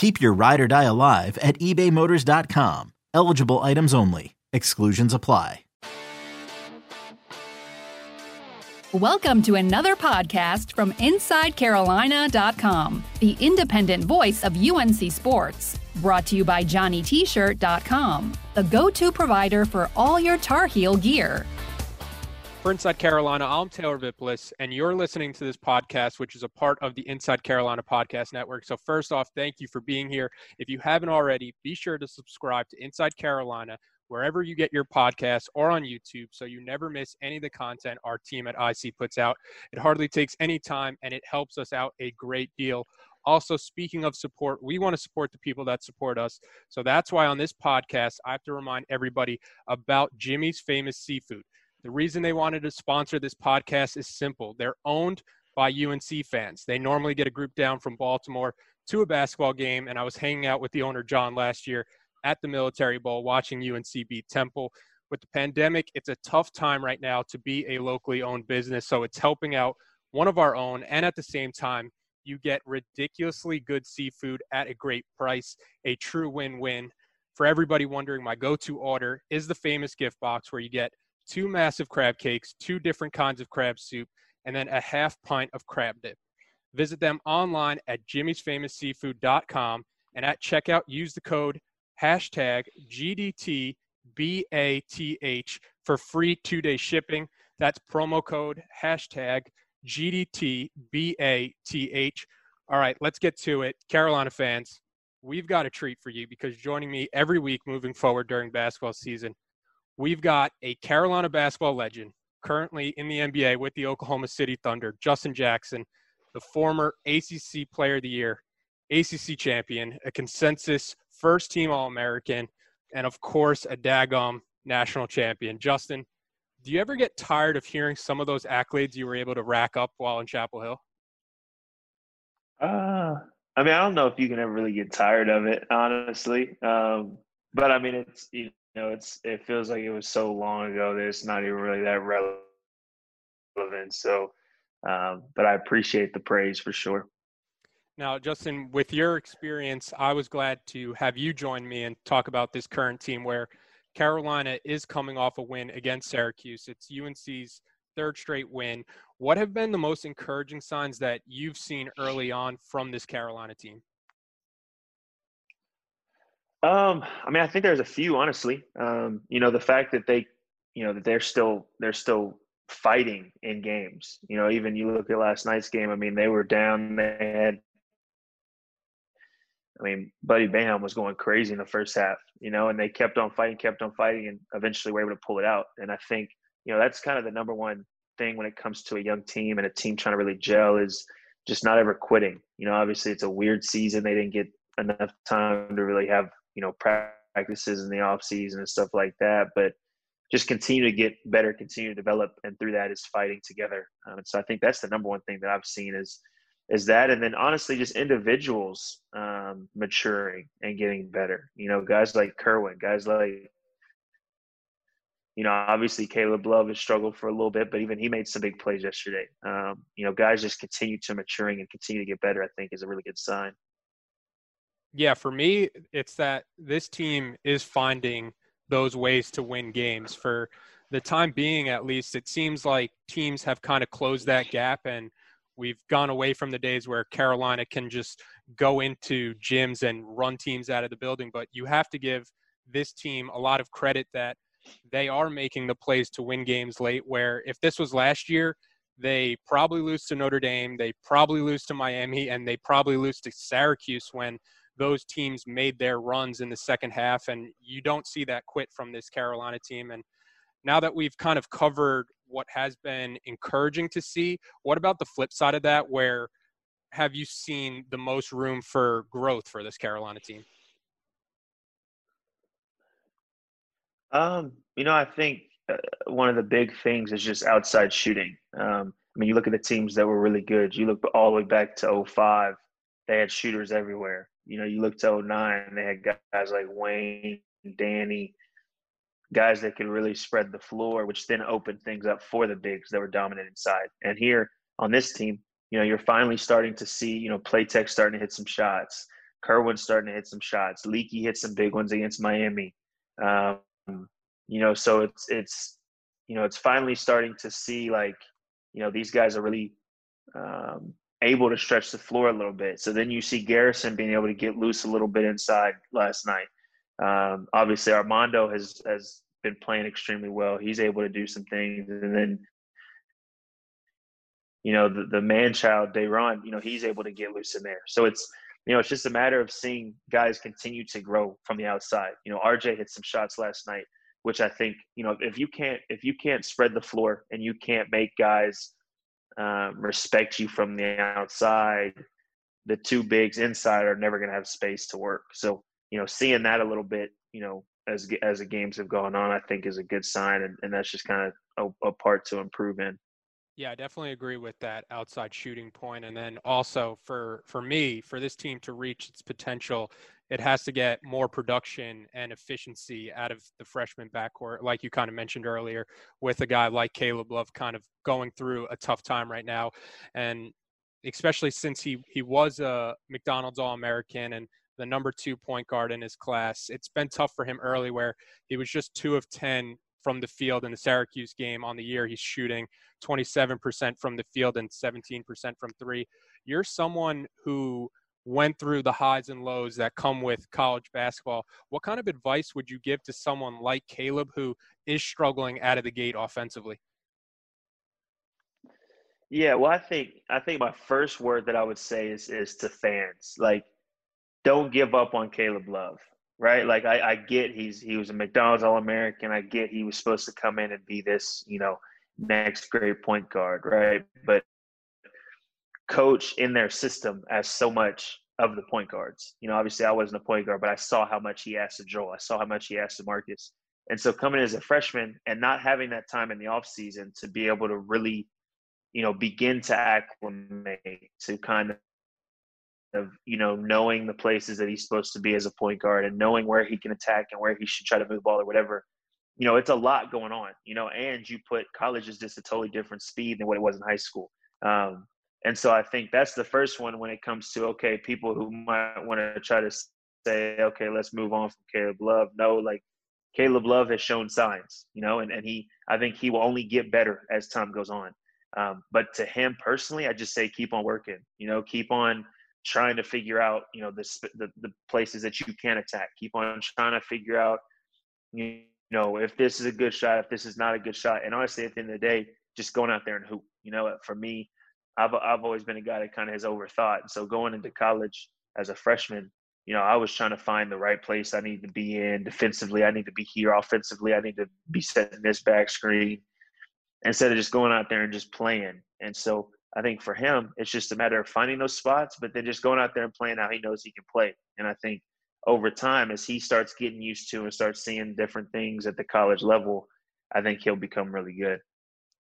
Keep your ride or die alive at ebaymotors.com. Eligible items only. Exclusions apply. Welcome to another podcast from InsideCarolina.com, the independent voice of UNC Sports. Brought to you by JohnnyT-shirt.com, the go-to provider for all your Tar Heel gear. For Inside Carolina, I'm Taylor Vippolis, and you're listening to this podcast, which is a part of the Inside Carolina Podcast Network. So, first off, thank you for being here. If you haven't already, be sure to subscribe to Inside Carolina wherever you get your podcasts or on YouTube so you never miss any of the content our team at IC puts out. It hardly takes any time and it helps us out a great deal. Also, speaking of support, we want to support the people that support us. So that's why on this podcast, I have to remind everybody about Jimmy's Famous Seafood. The reason they wanted to sponsor this podcast is simple. They're owned by UNC fans. They normally get a group down from Baltimore to a basketball game, and I was hanging out with the owner, John, last year at the Military Bowl watching UNC beat Temple. With the pandemic, it's a tough time right now to be a locally owned business. So it's helping out one of our own. And at the same time, you get ridiculously good seafood at a great price, a true win win. For everybody wondering, my go to order is the famous gift box where you get two massive crab cakes, two different kinds of crab soup, and then a half pint of crab dip. Visit them online at jimmy'sfamousseafood.com and at checkout use the code hashtag GDTBATH for free two day shipping. That's promo code hashtag GDTBATH. All right, let's get to it. Carolina fans, we've got a treat for you because joining me every week moving forward during basketball season, we've got a Carolina basketball legend currently in the NBA with the Oklahoma City Thunder, Justin Jackson, the former ACC Player of the Year, ACC champion, a consensus first team All American, and of course, a Dagum national champion. Justin, do you ever get tired of hearing some of those accolades you were able to rack up while in Chapel Hill? Uh, I mean, I don't know if you can ever really get tired of it, honestly. Um, but I mean, it's you know, it's it feels like it was so long ago that it's not even really that relevant. So, um, but I appreciate the praise for sure. Now, Justin, with your experience, I was glad to have you join me and talk about this current team where Carolina is coming off a win against Syracuse. It's UNC's third straight win. What have been the most encouraging signs that you've seen early on from this Carolina team? Um, I mean, I think there's a few, honestly. Um, you know, the fact that they, you know, that they're still they're still fighting in games. You know, even you look at last night's game. I mean, they were down. They had I mean, Buddy Boeheim was going crazy in the first half, you know, and they kept on fighting, kept on fighting, and eventually were able to pull it out. And I think, you know, that's kind of the number one thing when it comes to a young team and a team trying to really gel is just not ever quitting. You know, obviously it's a weird season. They didn't get enough time to really have, you know, practices in the off season and stuff like that. But just continue to get better, continue to develop, and through that is fighting together. Um, and so I think that's the number one thing that I've seen is is that and then honestly just individuals um, maturing and getting better you know guys like kerwin guys like you know obviously caleb love has struggled for a little bit but even he made some big plays yesterday um, you know guys just continue to maturing and continue to get better i think is a really good sign yeah for me it's that this team is finding those ways to win games for the time being at least it seems like teams have kind of closed that gap and We've gone away from the days where Carolina can just go into gyms and run teams out of the building, but you have to give this team a lot of credit that they are making the plays to win games late. Where if this was last year, they probably lose to Notre Dame, they probably lose to Miami, and they probably lose to Syracuse when those teams made their runs in the second half. And you don't see that quit from this Carolina team. And now that we've kind of covered what has been encouraging to see, what about the flip side of that, where have you seen the most room for growth for this Carolina team? Um, you know, I think uh, one of the big things is just outside shooting. Um, I mean, you look at the teams that were really good. You look all the way back to 05, they had shooters everywhere. You know, you look to 09, they had guys like Wayne, Danny, guys that could really spread the floor, which then opened things up for the bigs that were dominant inside. And here on this team, you know, you're finally starting to see, you know, Platek starting to hit some shots. Kerwin starting to hit some shots. Leaky hit some big ones against Miami. Um, you know, so it's it's you know it's finally starting to see like you know these guys are really um, able to stretch the floor a little bit. So then you see Garrison being able to get loose a little bit inside last night. Um, obviously, Armando has has been playing extremely well. He's able to do some things, and then you know the the man child Day'Ron, you know he's able to get loose in there. So it's you know it's just a matter of seeing guys continue to grow from the outside. You know, RJ hit some shots last night, which I think you know if you can't if you can't spread the floor and you can't make guys um, respect you from the outside, the two bigs inside are never going to have space to work. So you know, seeing that a little bit, you know, as as the games have gone on, I think is a good sign, and, and that's just kind of a, a part to improve in. Yeah, I definitely agree with that outside shooting point. And then also for for me, for this team to reach its potential, it has to get more production and efficiency out of the freshman backcourt, like you kind of mentioned earlier, with a guy like Caleb Love kind of going through a tough time right now. And especially since he he was a McDonald's All American and the number two point guard in his class. It's been tough for him early where he was just two of 10 from the field in the Syracuse game on the year. He's shooting 27% from the field and 17% from three. You're someone who went through the highs and lows that come with college basketball. What kind of advice would you give to someone like Caleb who is struggling out of the gate offensively? Yeah, well, I think I think my first word that I would say is is to fans like don't give up on Caleb Love, right? Like I, I get he's he was a McDonald's All American. I get he was supposed to come in and be this, you know, next great point guard, right? But coach in their system as so much of the point guards. You know, obviously I wasn't a point guard, but I saw how much he asked to Joel. I saw how much he asked to Marcus. And so coming as a freshman and not having that time in the off season to be able to really, you know, begin to acclimate to kind of of you know knowing the places that he's supposed to be as a point guard and knowing where he can attack and where he should try to move ball or whatever you know it's a lot going on you know and you put college is just a totally different speed than what it was in high school um, and so i think that's the first one when it comes to okay people who might want to try to say okay let's move on from caleb love no like caleb love has shown signs you know and, and he i think he will only get better as time goes on um, but to him personally i just say keep on working you know keep on trying to figure out, you know, the, the, the places that you can attack. Keep on trying to figure out, you know, if this is a good shot, if this is not a good shot. And honestly, at the end of the day, just going out there and hoop. You know, for me, I've I've always been a guy that kind of has overthought. So going into college as a freshman, you know, I was trying to find the right place I need to be in defensively. I need to be here offensively. I need to be setting this back screen instead of just going out there and just playing. And so I think for him, it's just a matter of finding those spots, but then just going out there and playing how he knows he can play. And I think over time, as he starts getting used to and starts seeing different things at the college level, I think he'll become really good.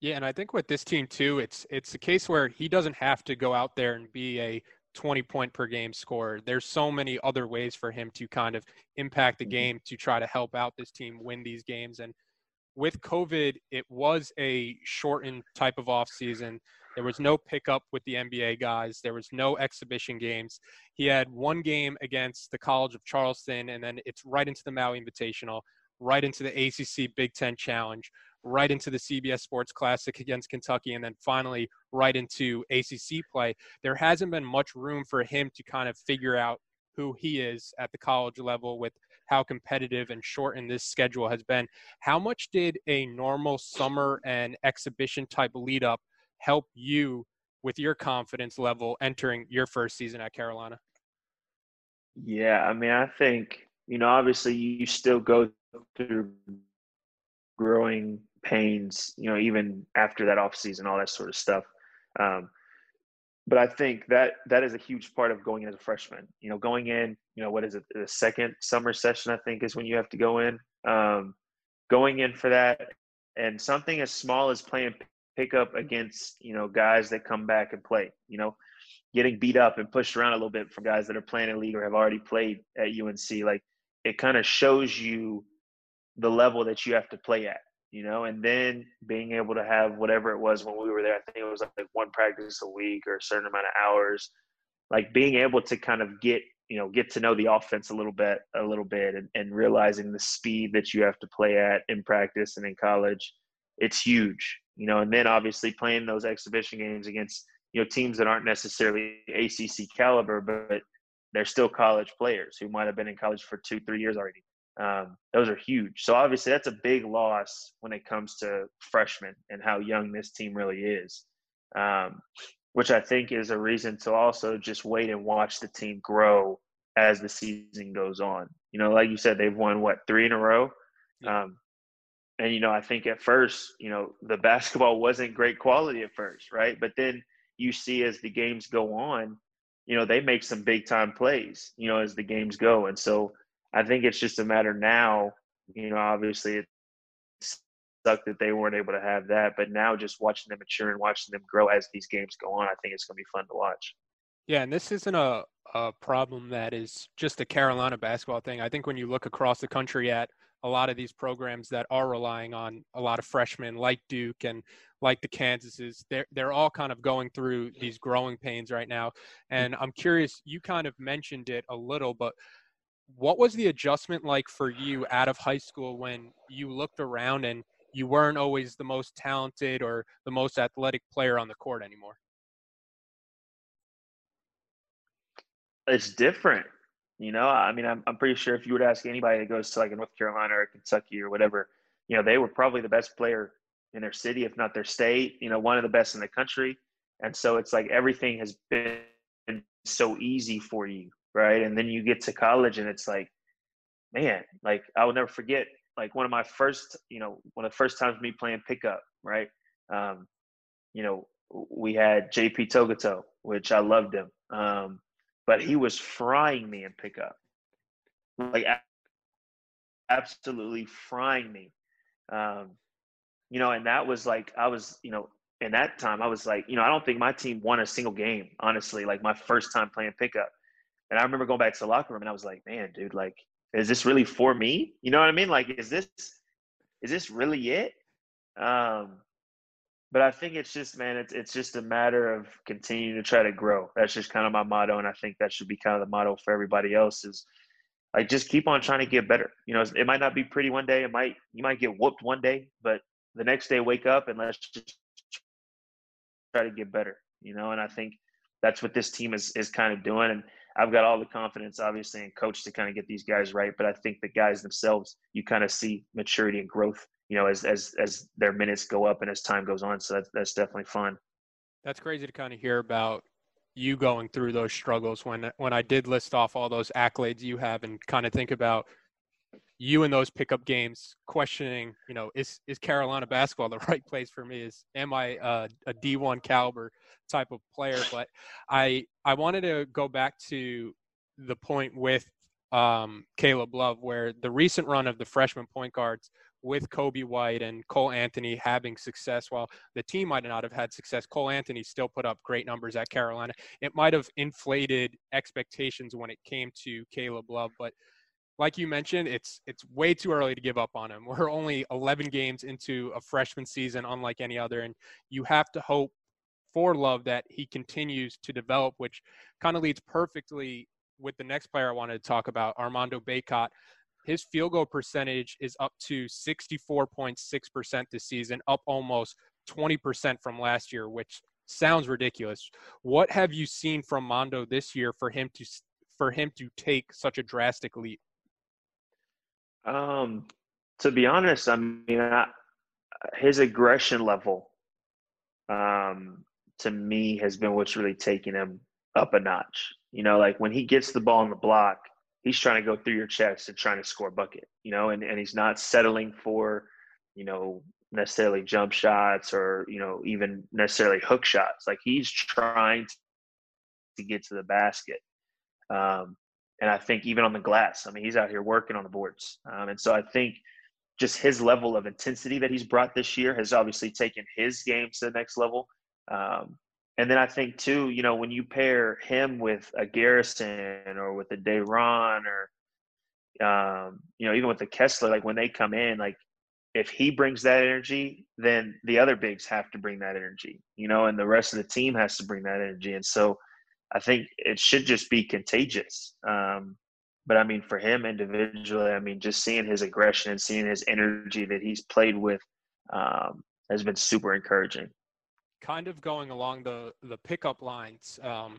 Yeah, and I think with this team too, it's it's a case where he doesn't have to go out there and be a 20 point per game scorer. There's so many other ways for him to kind of impact the mm-hmm. game to try to help out this team win these games. And with COVID, it was a shortened type of off season. There was no pickup with the NBA guys. There was no exhibition games. He had one game against the College of Charleston, and then it's right into the Maui Invitational, right into the ACC Big Ten Challenge, right into the CBS Sports Classic against Kentucky, and then finally right into ACC play. There hasn't been much room for him to kind of figure out who he is at the college level with how competitive and shortened this schedule has been. How much did a normal summer and exhibition type lead up help you with your confidence level entering your first season at Carolina? Yeah, I mean, I think, you know, obviously you still go through growing pains, you know, even after that off season, all that sort of stuff. Um, but I think that that is a huge part of going in as a freshman. You know, going in, you know, what is it, the second summer session? I think is when you have to go in. Um, going in for that, and something as small as playing pickup against you know guys that come back and play. You know, getting beat up and pushed around a little bit from guys that are playing in league or have already played at UNC. Like it kind of shows you the level that you have to play at you know, and then being able to have whatever it was when we were there, I think it was like one practice a week or a certain amount of hours, like being able to kind of get, you know, get to know the offense a little bit, a little bit, and, and realizing the speed that you have to play at in practice and in college, it's huge, you know, and then obviously playing those exhibition games against, you know, teams that aren't necessarily ACC caliber, but they're still college players who might have been in college for two, three years already um, those are huge. So obviously that's a big loss when it comes to freshmen and how young this team really is, um, which I think is a reason to also just wait and watch the team grow as the season goes on. You know, like you said, they've won what three in a row. Um, and you know, I think at first, you know, the basketball wasn't great quality at first, right? But then you see as the games go on, you know, they make some big time plays, you know, as the games go. And so I think it's just a matter now. You know, obviously it sucked that they weren't able to have that, but now just watching them mature and watching them grow as these games go on, I think it's going to be fun to watch. Yeah, and this isn't a, a problem that is just a Carolina basketball thing. I think when you look across the country at a lot of these programs that are relying on a lot of freshmen like Duke and like the Kansases, they're they're all kind of going through these growing pains right now. Mm. And I'm curious, you kind of mentioned it a little, but what was the adjustment like for you out of high school when you looked around and you weren't always the most talented or the most athletic player on the court anymore? It's different. You know, I mean, I'm, I'm pretty sure if you would ask anybody that goes to like North Carolina or Kentucky or whatever, you know, they were probably the best player in their city, if not their state, you know, one of the best in the country. And so it's like everything has been so easy for you right? And then you get to college and it's like, man, like I will never forget like one of my first, you know, one of the first times me playing pickup, right? Um, you know, we had JP Tokoto, which I loved him. Um, but he was frying me in pickup. Like absolutely frying me. Um, you know, and that was like I was, you know, in that time I was like, you know, I don't think my team won a single game, honestly, like my first time playing pickup. And I remember going back to the locker room and I was like, man, dude, like, is this really for me? You know what I mean? Like, is this is this really it? Um, but I think it's just, man, it's it's just a matter of continuing to try to grow. That's just kind of my motto, and I think that should be kind of the motto for everybody else. Is like just keep on trying to get better. You know, it might not be pretty one day. It might you might get whooped one day, but the next day wake up and let's just try to get better. You know, and I think that's what this team is is kind of doing. And I've got all the confidence, obviously, in coach to kind of get these guys right. But I think the guys themselves, you kind of see maturity and growth, you know, as as as their minutes go up and as time goes on. So that's that's definitely fun. That's crazy to kind of hear about you going through those struggles when when I did list off all those accolades you have and kind of think about you in those pickup games questioning, you know, is is Carolina basketball the right place for me? Is am I a, a D1 caliber type of player? But I I wanted to go back to the point with um, Caleb Love, where the recent run of the freshman point guards with Coby White and Cole Anthony having success, while the team might not have had success, Cole Anthony still put up great numbers at Carolina. It might have inflated expectations when it came to Caleb Love, but like you mentioned, it's it's way too early to give up on him. We're only 11 games into a freshman season, unlike any other, and you have to hope for Love that he continues to develop, which kind of leads perfectly with the next player I wanted to talk about, Armando Bacot. His field goal percentage is up to 64.6% this season, up almost 20% from last year, which sounds ridiculous. What have you seen from Mondo this year for him to for him to take such a drastic leap? Um, to be honest, I mean, I, his aggression level, um, to me, has been what's really taking him up a notch. You know, like when he gets the ball on the block, he's trying to go through your chest and trying to score a bucket. You know, and and he's not settling for, you know, necessarily jump shots or you know even necessarily hook shots. Like he's trying to get to the basket. Um, and I think even on the glass, I mean, he's out here working on the boards. Um, and so I think just his level of intensity that he's brought this year has obviously taken his game to the next level. Um, and then I think too, you know, when you pair him with a Garrison or with a Day'Ron or, um, you know, even with the Kessler, like when they come in, like if he brings that energy, then the other bigs have to bring that energy, you know, and the rest of the team has to bring that energy. And so I think it should just be contagious. Um, but I mean, for him individually, I mean, just seeing his aggression and seeing his energy that he's played with um, has been super encouraging. Kind of going along the the pickup lines, um,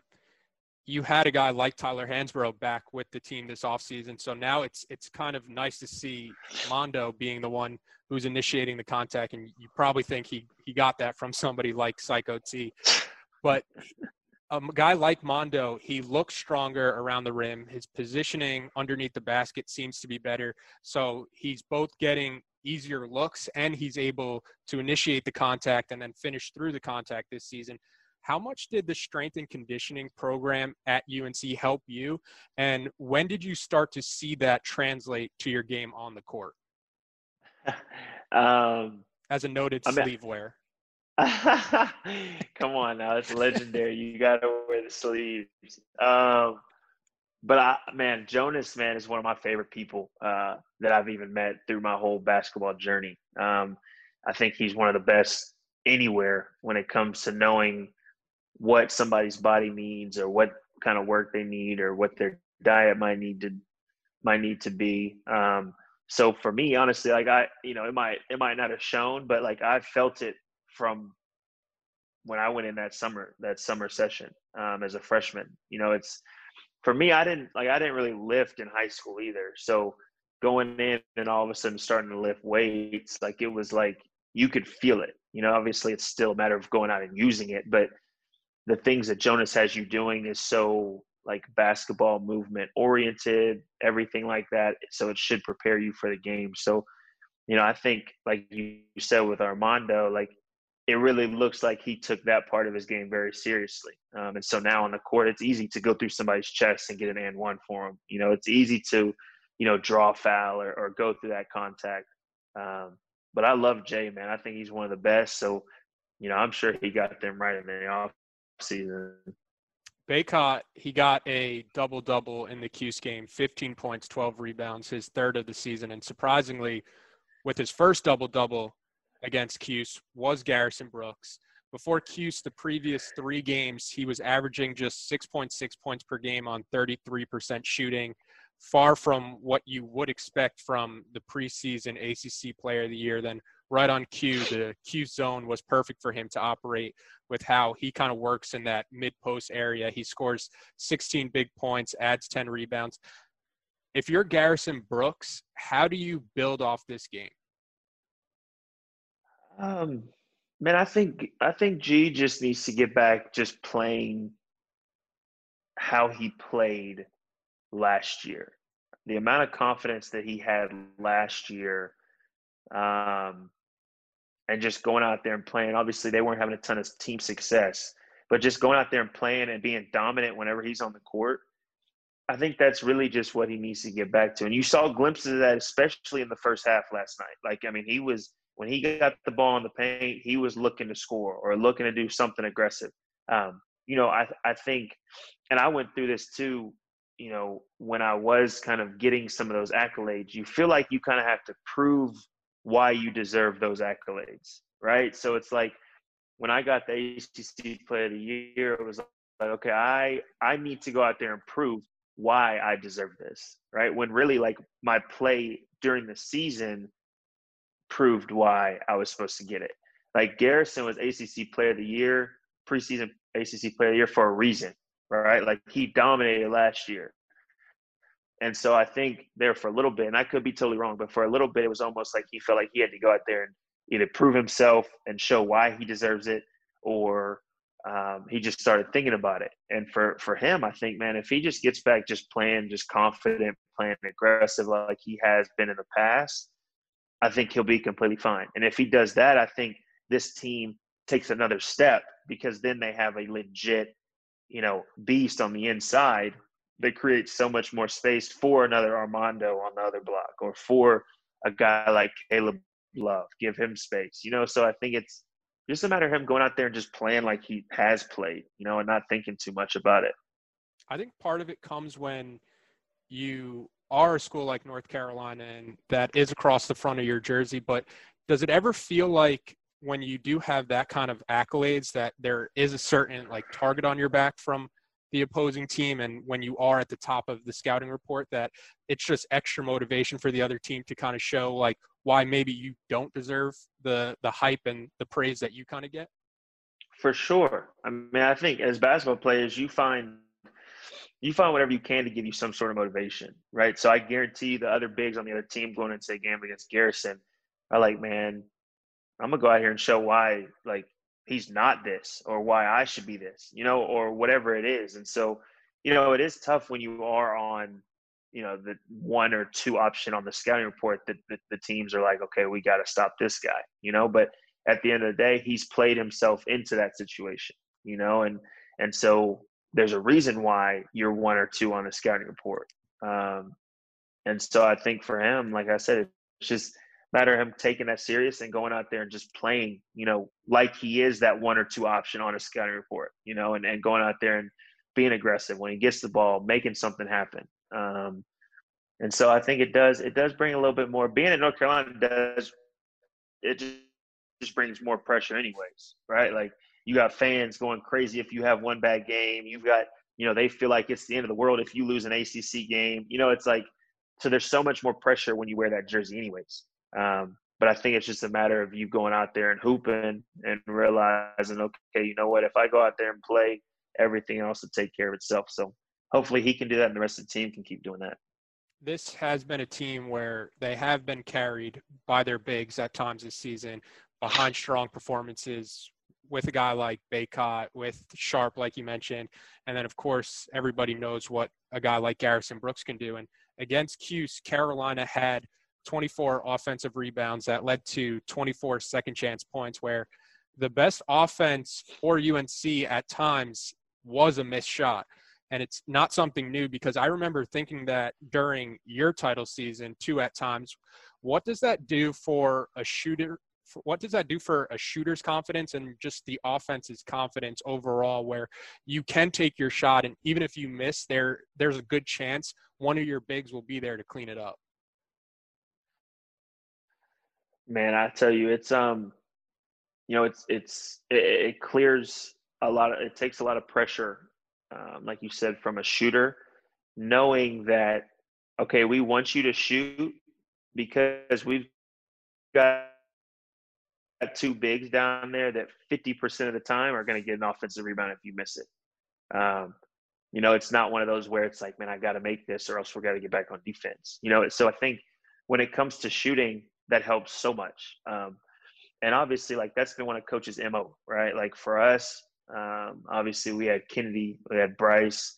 you had a guy like Tyler Hansbrough back with the team this offseason. So now it's it's kind of nice to see Mondo being the one who's initiating the contact, and you probably think he he got that from somebody like Psycho T. But a guy like Mondo, he looks stronger around the rim. His positioning underneath the basket seems to be better. So he's both getting easier looks and he's able to initiate the contact and then finish through the contact this season. How much did the strength and conditioning program at UNC help you? And when did you start to see that translate to your game on the court? um, As a noted sleeve wearer. Come on now, it's legendary. you got to wear the sleeves. Um, but I, man, Jonas, man, is one of my favorite people uh, that I've even met through my whole basketball journey. Um, I think he's one of the best anywhere when it comes to knowing what somebody's body needs or what kind of work they need or what their diet might need to might need to be. Um, so for me, honestly, like I, you know, it might it might not have shown, but like I felt it from when I went in that summer, that summer session um, as a freshman. You know, it's for me. I didn't like I didn't really lift in high school either. So going in and all of a sudden starting to lift weights, like it was like you could feel it. You know, obviously it's still a matter of going out and using it, but the things that Jonas has you doing is so like basketball movement oriented, everything like that. So it should prepare you for the game. So, you know, I think like you said with Armando, like it really looks like he took that part of his game very seriously. Um, and so now on the court, it's easy to go through somebody's chest and get an and one for him. You know, it's easy to, you know, draw foul or, or go through that contact. Um, but I love Jay, man. I think he's one of the best. So, you know, I'm sure he got them right in the off season. Bacot, he got a double double in the Cuse game 15 points, 12 rebounds, his third of the season. And surprisingly, with his first double double, against Cuse was Garrison Brooks. Before Cuse, the previous three games, he was averaging just 6.6 points per game on 33% shooting, far from what you would expect from the preseason ACC Player of the Year. Then, right on cue, the Cuse zone was perfect for him to operate with how he kind of works in that mid post area. He scores 16 big points, adds 10 rebounds. If you're Garrison Brooks, how do you build off this game? Um, man, I think I think G just needs to get back just playing how he played last year. The amount of confidence that he had last year, um, and just going out there and playing. Obviously, they weren't having a ton of team success, but just going out there and playing and being dominant whenever he's on the court. I think that's really just what he needs to get back to. And you saw glimpses of that, especially in the first half last night. Like, I mean, he was when he got the ball in the paint, he was looking to score or looking to do something aggressive. Um, you know, I I think, and I went through this too. You know, when I was kind of getting some of those accolades, you feel like you kind of have to prove why you deserve those accolades, right? So it's like when I got the ACC Player of the Year, it was like, okay, I I need to go out there and prove why I deserve this, right? When really like my play during the season proved why I was supposed to get it. Like Garrison was ACC Player of the Year, preseason ACC Player of the Year for a reason, right? Like he dominated last year. And so I think there for a little bit, and I could be totally wrong, but for a little bit, it was almost like he felt like he had to go out there and either prove himself and show why he deserves it, or um, he just started thinking about it. And for for him, I think, man, if he just gets back just playing, just confident, playing aggressive like he has been in the past, I think he'll be completely fine. And if he does that, I think this team takes another step because then they have a legit, you know, beast on the inside that creates so much more space for another Armando on the other block or for a guy like Caleb Love. Give him space, you know. So I think it's just a matter of him going out there and just playing like he has played, you know, and not thinking too much about it. I think part of it comes when you are a school like North Carolina and that is across the front of your jersey, but does it ever feel like when you do have that kind of accolades that there is a certain like target on your back from the opposing team and when you are at the top of the scouting report that it's just extra motivation for the other team to kind of show like why maybe you don't deserve the the hype and the praise that you kind of get? For sure. I mean i think as basketball players you find you find whatever you can to give you some sort of motivation right? So i guarantee the other bigs on the other team going into a game against garrison are like man i'm gonna go out here and show why like he's not this or why I should be this, you know, or whatever it is. And so, you know, it is tough when you are on, you know, the one or two option on the scouting report that the, the teams are like, okay, we got to stop this guy, you know, but at the end of the day, he's played himself into that situation, you know, and, and so there's a reason why you're one or two on the scouting report. Um, and so I think for him, like I said, it's just, matter of him taking that serious and going out there and just playing, you know, like he is that one or two option on a scouting report, you know, and, and going out there and being aggressive when he gets the ball, making something happen. Um, and so I think it does it does bring a little bit more. Being in North Carolina does it just just brings more pressure, anyways, right? Like you got fans going crazy if you have one bad game. You've got you know they feel like it's the end of the world if you lose an ACC game. You know it's like so there's so much more pressure when you wear that jersey, anyways. Um, but I think it's just a matter of you going out there and hooping and realizing, okay, you know what? If I go out there and play, everything else will take care of itself. So hopefully he can do that, and the rest of the team can keep doing that. This has been a team where they have been carried by their bigs at times this season behind strong performances with a guy like Bacot, with Sharpe, like you mentioned, and then of course everybody knows what a guy like Garrison Brooks can do. And against Cuse, Carolina had – 24 offensive rebounds that led to 24 second chance points where the best offense for UNC at times was a missed shot. And it's not something new because I remember thinking that during your title season too at times. What does that do for a shooter? What does that do for a shooter's confidence and just the offense's confidence overall, where you can take your shot and even if you miss, there there's a good chance one of your bigs will be there to clean it up. Man, I tell you, it's um, you know, it's it's it, it clears a lot of it takes a lot of pressure, um, like you said, from a shooter, knowing that okay, we want you to shoot because we've got two bigs down there that 50% of the time are going to get an offensive rebound if you miss it. Um, you know, it's not one of those where it's like, man, I got to make this or else we're got to get back on defense. You know, so I think when it comes to shooting, that helps so much. Um, and obviously, like that's been one of coach's mo, right? Like for us, um, obviously we had Kennedy, we had Brice,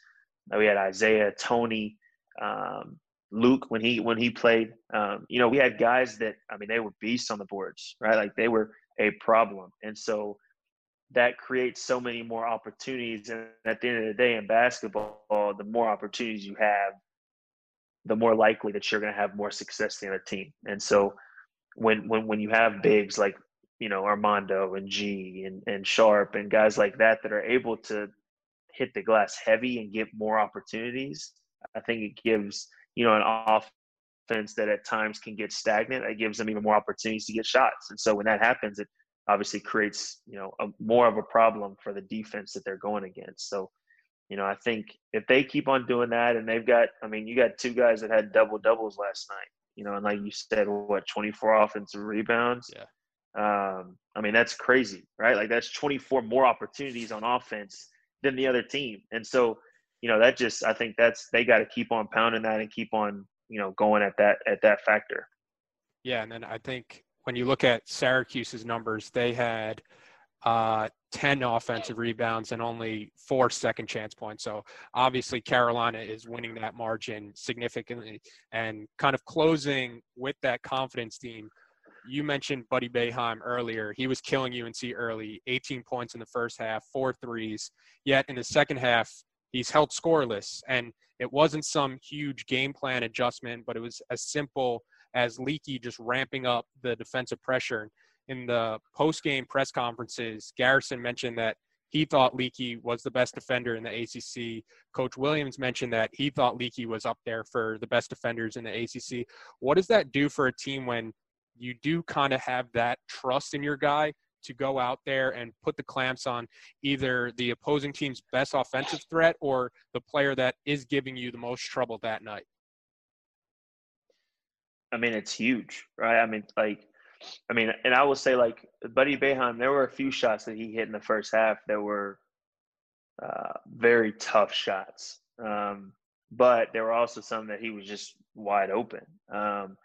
we had Isaiah, Tony, um, Luke when he when he played. Um, you know, we had guys that I mean they were beasts on the boards, right? Like they were a problem, and so that creates so many more opportunities. And at the end of the day, in basketball, the more opportunities you have, the more likely that you're going to have more success in a team. And so when when when you have bigs like you know Armando and G and, and Sharpe and guys like that that are able to hit the glass heavy and get more opportunities, I think it gives you know an offense that at times can get stagnant. It gives them even more opportunities to get shots, and so when that happens, it obviously creates you know a, more of a problem for the defense that they're going against. So. You know, I think if they keep on doing that, and they've got, I mean, you got two guys that had double doubles last night you know, and like you said, what 24 offensive rebounds. Yeah. Um, I mean, that's crazy, right? Like that's 24 more opportunities on offense than the other team. And so, you know, that just I think that's they got to keep on pounding that and keep on you know going at that at that factor. Yeah, and then I think when you look at Syracuse's numbers, they had uh, 10 offensive rebounds and only four second chance points. So obviously Carolina is winning that margin significantly and kind of closing with that confidence team. You mentioned Buddy Boeheim earlier. He was killing UNC early, 18 points in the first half, four threes. Yet in the second half, he's held scoreless. And it wasn't some huge game plan adjustment, but it was as simple as Leaky just ramping up the defensive pressure in the post game press conferences, Garrison mentioned that he thought Leaky was the best defender in the ACC. Coach Williams mentioned that he thought Leaky was up there for the best defenders in the ACC. What does that do for a team when you do kind of have that trust in your guy to go out there and put the clamps on either the opposing team's best offensive threat or the player that is giving you the most trouble that night? I mean, it's huge, right? I mean, like I mean, and I will say, like Buddy Boeheim, there were a few shots that he hit in the first half that were uh, very tough shots. Um, but there were also some that he was just wide open. Um,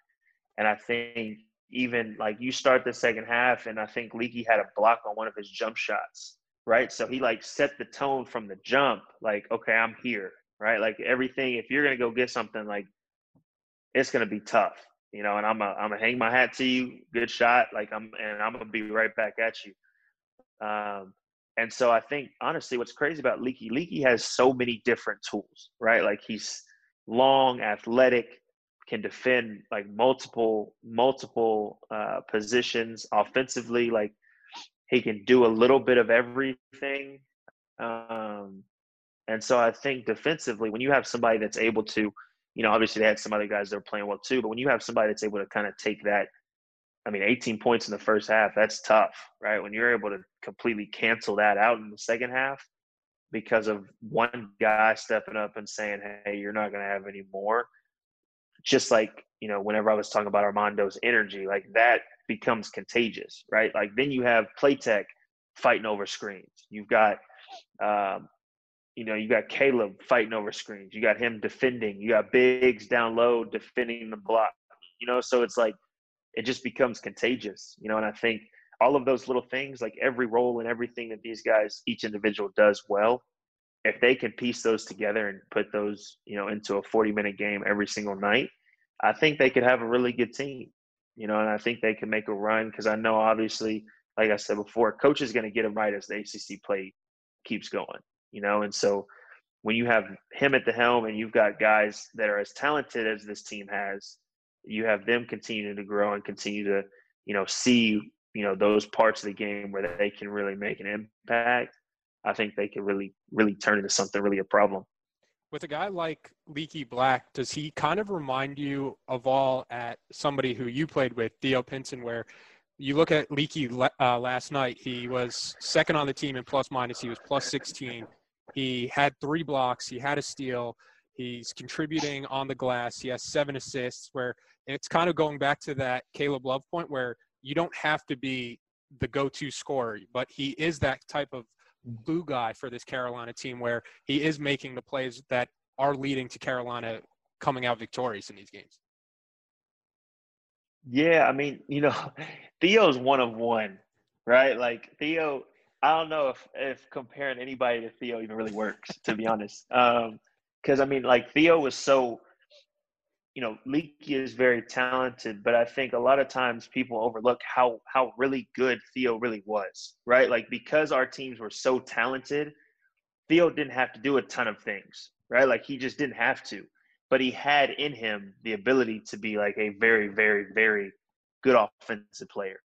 and I think even like you start the second half, and I think Leaky had a block on one of his jump shots, right? So he like set the tone from the jump, like, okay, I'm here, right? Like everything, if you're gonna go get something, like it's gonna be tough you know, and I'm a, I'm gonna hang my hat to you. Good shot, like I'm, and I'm gonna be right back at you. Um, and so I think honestly, what's crazy about Leaky, Leaky has so many different tools, right? Like he's long, athletic, can defend like multiple, multiple uh, positions offensively. Like he can do a little bit of everything. Um, and so I think defensively, when you have somebody that's able to you know, obviously they had some other guys that were playing well too. But when you have somebody that's able to kind of take that, I mean, 18 points in the first half, that's tough, right? When you're able to completely cancel that out in the second half because of one guy stepping up and saying, hey, you're not going to have any more. Just like, you know, whenever I was talking about Armando's energy, like that becomes contagious, right? Like then you have Platek fighting over screens. You've got um, you know, you got Caleb fighting over screens. You got him defending. You got Biggs down low defending the block. You know, so it's like it just becomes contagious. You know, and I think all of those little things, like every role and everything that these guys, each individual does well, if they can piece those together and put those, you know, into a 40 minute game every single night, I think they could have a really good team. You know, and I think they can make a run because I know obviously, like I said before, coach is going to get them right as the ACC play keeps going you know, and so when you have him at the helm and you've got guys that are as talented as this team has, you have them continuing to grow and continue to, you know, see, you know, those parts of the game where they can really make an impact. I think they can really, really turn into something really a problem. With a guy like Leaky Black, does he kind of remind you of all at somebody who you played with, Theo Pinson, where you look at Leaky uh, last night, he was second on the team in plus minus. He was plus 16. He had three blocks. He had a steal. He's contributing on the glass. He has seven assists. Where it's kind of going back to that Caleb Love point, where you don't have to be the go-to scorer, but he is that type of glue guy for this Carolina team, where he is making the plays that are leading to Carolina coming out victorious in these games. Yeah, I mean, you know, Theo's one of one, right? Like Theo I don't know if if comparing anybody to Theo even really works, to be honest. Um, because I mean, like Theo was so, you know, Leaky is very talented, but I think a lot of times people overlook how how really good Theo really was, right? Like because our teams were so talented, Theo didn't have to do a ton of things, right? Like he just didn't have to, but he had in him the ability to be like a very, very, very good offensive player.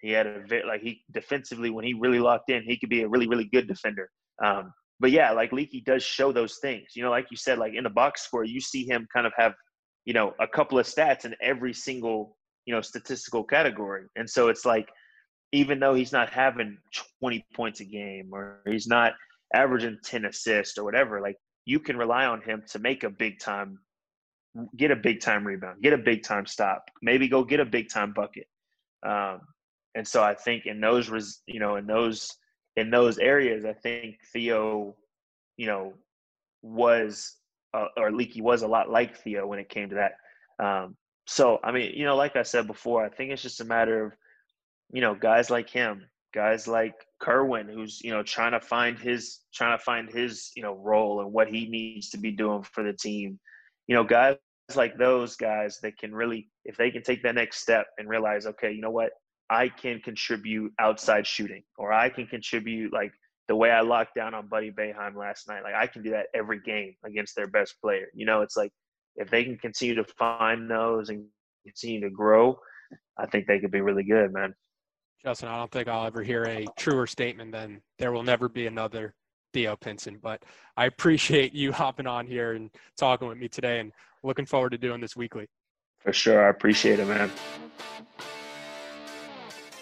He had a very, like he defensively when he really locked in, he could be a really really good defender. Um, but yeah, like Leaky does show those things. You know, like you said, like in the box score, you see him kind of have you know a couple of stats in every single you know statistical category, and so it's like even though he's not having 20 points a game or he's not averaging 10 assists or whatever, like you can rely on him to make a big time, get a big time rebound, get a big time stop, maybe go get a big time bucket. Um, and so I think in those, res, you know, in those in those areas, I think Theo, you know, was, uh, or Leaky was a lot like Theo when it came to that. Um, so, I mean, you know, like I said before, I think it's just a matter of, you know, guys like him, guys like Kerwin, who's, you know, trying to find his, trying to find his, you know, role and what he needs to be doing for the team. You know, guys like those guys that can really, if they can take that next step and realize, okay, you know what, I can contribute outside shooting, or I can contribute like the way I locked down on Buddy Boeheim last night. Like I can do that every game against their best player. You know, it's like if they can continue to find those and continue to grow, I think they could be really good, man. Justin, I don't think I'll ever hear a truer statement than there will never be another Theo Pinson. But I appreciate you hopping on here and talking with me today and looking forward to doing this weekly. For sure. I appreciate it, man.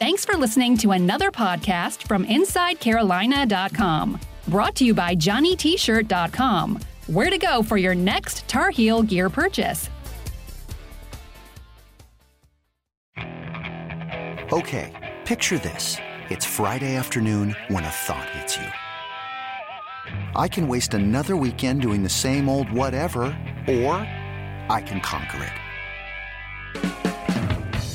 Thanks for listening to another podcast from InsideCarolina.com. Brought to you by JohnnyT-shirt.com. Where to go for your next Tar Heel gear purchase. Okay, picture this. It's Friday afternoon when a thought hits you. I can waste another weekend doing the same old whatever, or I can conquer it.